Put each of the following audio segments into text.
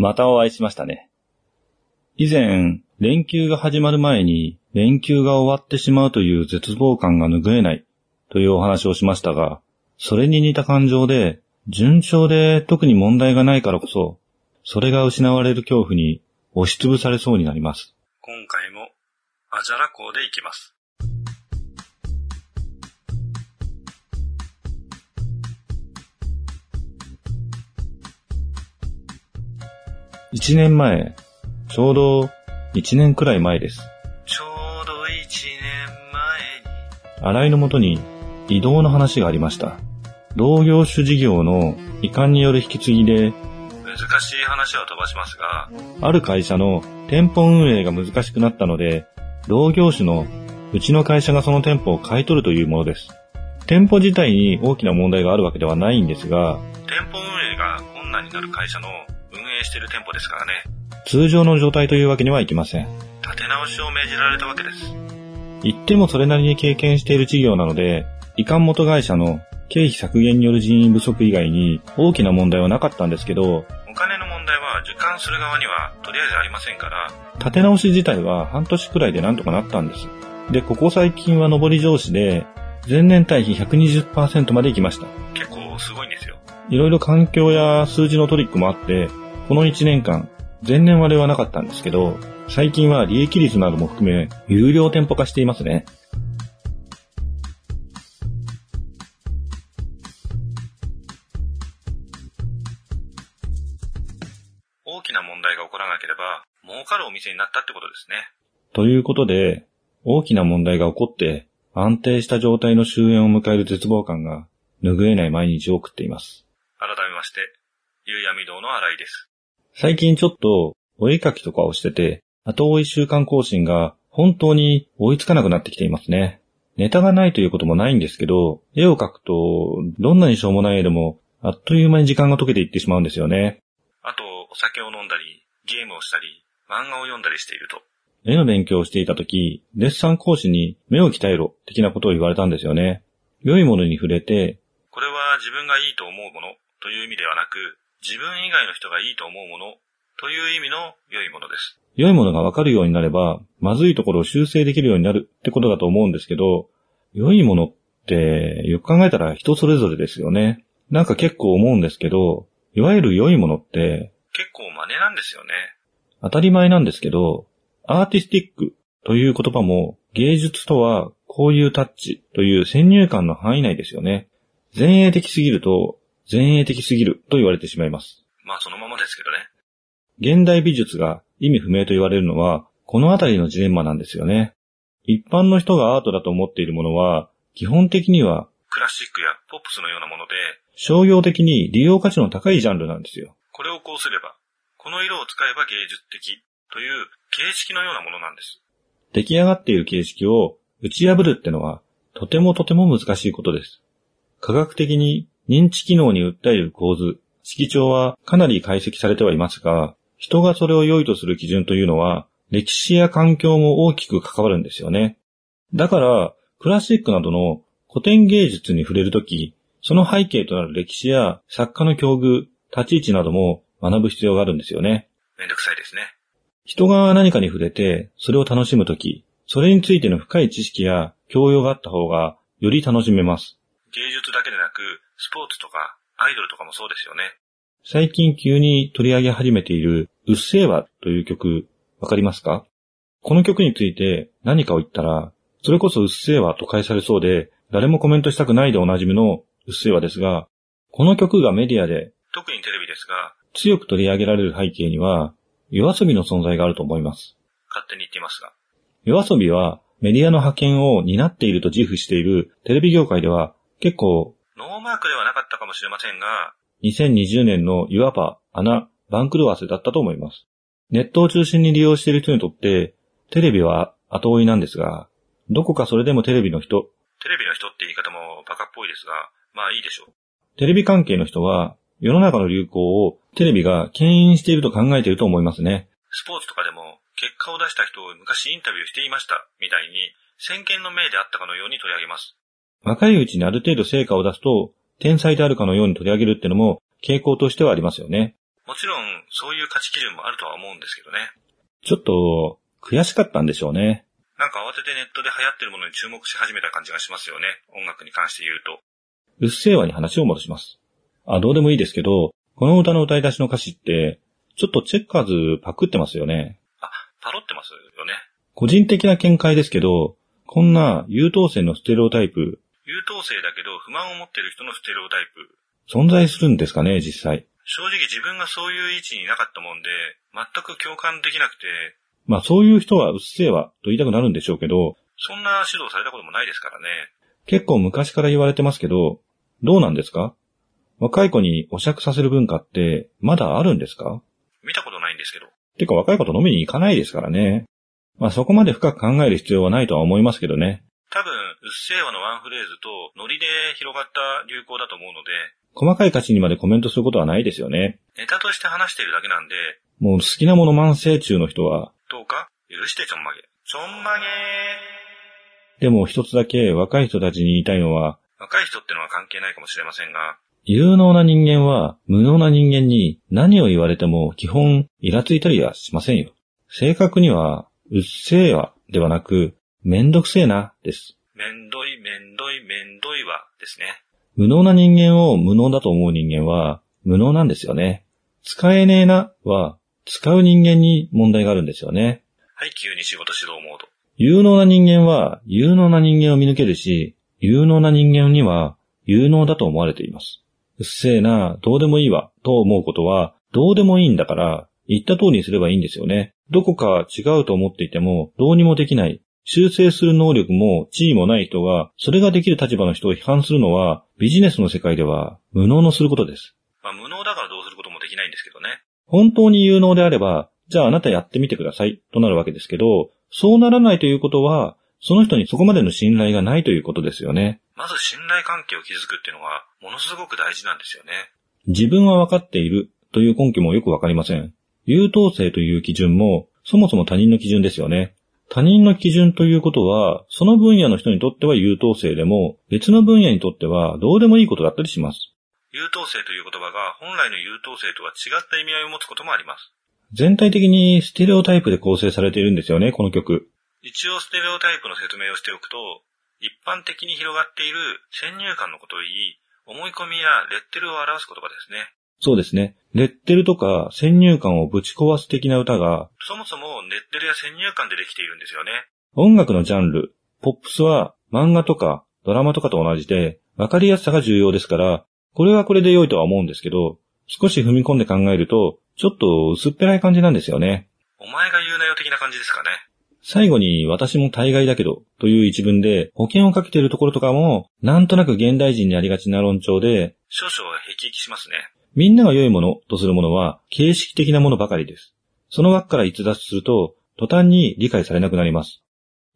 またお会いしましたね。以前、連休が始まる前に連休が終わってしまうという絶望感が拭えないというお話をしましたが、それに似た感情で、順調で特に問題がないからこそ、それが失われる恐怖に押しつぶされそうになります。今回も、アジャラ港で行きます。一年前、ちょうど一年くらい前です。ちょうど一年前に。新井のもとに移動の話がありました。同業種事業の移管による引き継ぎで、難しい話は飛ばしますが、ある会社の店舗運営が難しくなったので、同業種のうちの会社がその店舗を買い取るというものです。店舗自体に大きな問題があるわけではないんですが、店舗運営が困難になる会社の運営している店舗ですからね。通常の状態というわけにはいきません。立て直しを命じられたわけです。言ってもそれなりに経験している事業なので、移管元会社の経費削減による人員不足以外に大きな問題はなかったんですけど、お金の問題は受管する側にはとりあえずありませんから、立て直し自体は半年くらいでなんとかなったんです。で、ここ最近は上り上司で、前年対比120%まで行きました。結構すごいんですよ。いろいろ環境や数字のトリックもあって、この1年間、前年割れはなかったんですけど、最近は利益率なども含め、有料店舗化していますね。大きな問題が起こらなければ、儲かるお店になったってことですね。ということで、大きな問題が起こって、安定した状態の終焉を迎える絶望感が拭えない毎日を送っています。改めまして、夕闇堂の新井です。最近ちょっとお絵描きとかをしてて、後追い週間更新が本当に追いつかなくなってきていますね。ネタがないということもないんですけど、絵を描くと、どんなにしょうもない絵でも、あっという間に時間が解けていってしまうんですよね。あと、お酒を飲んだり、ゲームをしたり、漫画を読んだりしていると。絵の勉強をしていたとき、デッサン講師に目を鍛えろ、的なことを言われたんですよね。良いものに触れて、これは自分がいいと思うものという意味ではなく、自分以外の人がいいと思うものという意味の良いものです。良いものがわかるようになれば、まずいところを修正できるようになるってことだと思うんですけど、良いものって、よく考えたら人それぞれですよね。なんか結構思うんですけど、いわゆる良いものって、結構真似なんですよね。当たり前なんですけど、アーティスティックという言葉も芸術とはこういうタッチという先入観の範囲内ですよね。前衛的すぎると前衛的すぎると言われてしまいます。まあそのままですけどね。現代美術が意味不明と言われるのは、このあたりのジレンマなんですよね。一般の人がアートだと思っているものは、基本的には、クラシックやポップスのようなもので、商業的に利用価値の高いジャンルなんですよ。これをこうすれば、この色を使えば芸術的という形式のようなものなんです。出来上がっている形式を打ち破るってのは、とてもとても難しいことです。科学的に認知機能に訴える構図、色調はかなり解析されてはいますが、人がそれを良いとする基準というのは、歴史や環境も大きく関わるんですよね。だから、クラシックなどの古典芸術に触れるとき、その背景となる歴史や作家の境遇、立ち位置なども学ぶ必要があるんですよね。めんどくさいですね。人が何かに触れて、それを楽しむとき、それについての深い知識や教養があった方が、より楽しめます。芸術だけでスポーツとかアイドルとかもそうですよね。最近急に取り上げ始めている、うっせぇわという曲、わかりますか？この曲について何かを言ったら、それこそうっせぇわと返されそうで、誰もコメントしたくないでおなじみのうっせぇわですが、この曲がメディアで、特にテレビですが、強く取り上げられる背景には、夜遊びの存在があると思います。勝手に言っていますが。夜遊びはメディアの派遣を担っていると自負しているテレビ業界では結構ノーマークではなかったかもしれませんが、2020年のいわば穴、番狂わせだったと思います。ネットを中心に利用している人にとって、テレビは後追いなんですが、どこかそれでもテレビの人。テレビの人って言い方もバカっぽいですが、まあいいでしょう。テレビ関係の人は、世の中の流行をテレビが牽引していると考えていると思いますね。スポーツとかでも、結果を出した人を昔インタビューしていました、みたいに、先見の明であったかのように取り上げます。若いうちにある程度成果を出すと、天才であるかのように取り上げるってのも傾向としてはありますよね。もちろん、そういう価値基準もあるとは思うんですけどね。ちょっと、悔しかったんでしょうね。なんか慌ててネットで流行ってるものに注目し始めた感じがしますよね。音楽に関して言うと。うっせぇわに話を戻します。あ、どうでもいいですけど、この歌の歌い出しの歌詞って、ちょっとチェッカーズパクってますよね。パロってますよね。個人的な見解ですけど、こんな優等生のステレオタイプ、優等生だけど不満を持ってる人のステレオタイプ。存在するんですかね、実際。正直自分がそういう位置にいなかったもんで、全く共感できなくて、まあそういう人はうっせぇわと言いたくなるんでしょうけど、そんな指導されたこともないですからね。結構昔から言われてますけど、どうなんですか？若い子にお酌させる文化ってまだあるんですか？見たことないんですけど。てか若い子と飲みに行かないですからね。まあそこまで深く考える必要はないとは思いますけどね。うっせぇわのワンフレーズとノリで広がった流行だと思うので、細かい価値にまでコメントすることはないですよね。ネタとして話しているだけなんで、もう好きなもの慢性中の人は、どうか？許してちょんまげ。ちょんまげでも一つだけ若い人たちに言いたいのは、若い人ってのは関係ないかもしれませんが、有能な人間は無能な人間に何を言われても基本イラついたりはしませんよ。正確には、うっせぇわではなく、めんどくせえなです。めんどいめんどいめんどいわですね。無能な人間を無能だと思う人間は無能なんですよね。使えねえなは使う人間に問題があるんですよね。はい、急に仕事指導モード。有能な人間は有能な人間を見抜けるし、有能な人間には有能だと思われています。うっせえな、どうでもいいわ、と思うことは、どうでもいいんだから、言った通りにすればいいんですよね。どこか違うと思っていても、どうにもできない。修正する能力も地位もない人が、それができる立場の人を批判するのは、ビジネスの世界では無能のすることです。まあ、無能だからどうすることもできないんですけどね。本当に有能であれば、じゃああなたやってみてください、となるわけですけど、そうならないということは、その人にそこまでの信頼がないということですよね。まず信頼関係を築くっていうのは、ものすごく大事なんですよね。自分は分かっているという根拠もよくわかりません。優等生という基準も、そもそも他人の基準ですよね。他人の基準ということは、その分野の人にとっては優等生でも、別の分野にとってはどうでもいいことだったりします。優等生という言葉が本来の優等生とは違った意味合いを持つこともあります。全体的にステレオタイプで構成されているんですよね、この曲。一応ステレオタイプの説明をしておくと、一般的に広がっている先入観のことを言い、思い込みやレッテルを表す言葉ですね。そうですね。レッテルとか先入観をぶち壊す的な歌が、そもそもレッテルや先入観でできているんですよね。音楽のジャンル、ポップスは漫画とかドラマとかと同じで、わかりやすさが重要ですから、これはこれで良いとは思うんですけど、少し踏み込んで考えると、ちょっと薄っぺらい感じなんですよね。お前が言うなよ的な感じですかね。最後に私も大概だけどという一文で保険をかけているところとかもなんとなく現代人にありがちな論調で少々へきしますね。みんなが良いものとするものは形式的なものばかりです。その枠から逸脱すると途端に理解されなくなります。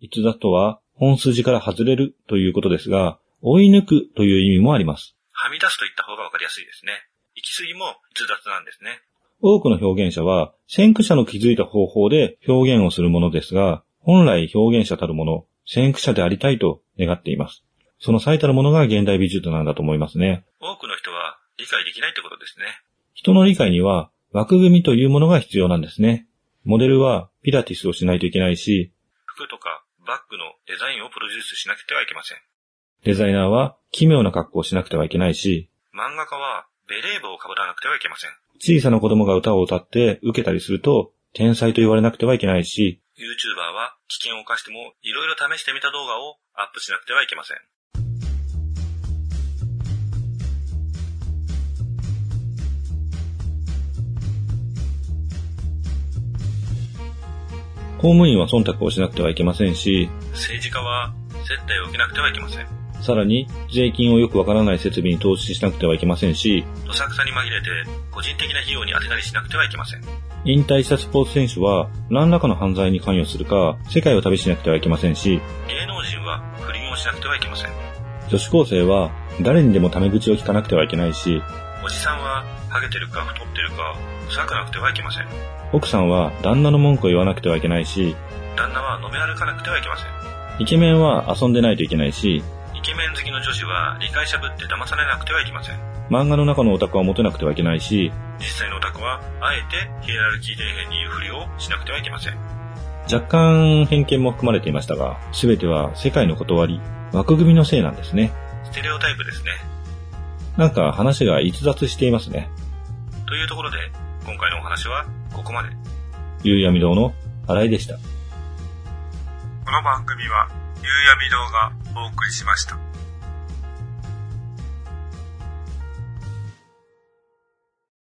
逸脱とは本筋から外れるということですが追い抜くという意味もあります。はみ出すと言った方がわかりやすいですね。行き過ぎも逸脱なんですね。多くの表現者は先駆者の気づいた方法で表現をするものですが本来表現者たるもの、先駆者でありたいと願っています。その最たるものが現代美術なんだと思いますね。多くの人は理解できないってことですね。人の理解には枠組みというものが必要なんですね。モデルはピラティスをしないといけないし、服とかバッグのデザインをプロデュースしなくてはいけません。デザイナーは奇妙な格好をしなくてはいけないし、漫画家はベレー帽を被らなくてはいけません。小さな子供が歌を歌って受けたりすると天才と言われなくてはいけないし、YouTuber は危険を冒してもいろいろ試してみた動画をアップしなくてはいけません。公務員は忖度をしなくてはいけませんし、政治家は接待を受けなくてはいけません。さらに税金をよくわからない設備に投資しなくてはいけませんし、どさくさに紛れて個人的な費用に当てたりしなくてはいけません。引退したスポーツ選手は何らかの犯罪に関与するか、世界を旅しなくてはいけませんし、芸能人は不倫をしなくてはいけません。女子高生は誰にでもタメ口を聞かなくてはいけないし、おじさんはハゲてるか太ってるか臭くなくてはいけません。奥さんは旦那の文句を言わなくてはいけないし、旦那は飲め歩かなくてはいけません。イケメンは遊んでないといけないし、イケメン好きの女子は理解者ぶって騙されなくてはいけません。漫画の中のオタクはモテなくてはいけないし、実際のオタクは、あえてヒエラルキー底辺にいうふりをしなくてはいけません。若干偏見も含まれていましたが、すべては世界の断り、枠組みのせいなんですね。ステレオタイプですね。なんか話が逸脱していますね。というところで、今回のお話はここまで。夕闇堂の新井でした。この番組は、夕闇堂がお送りしました。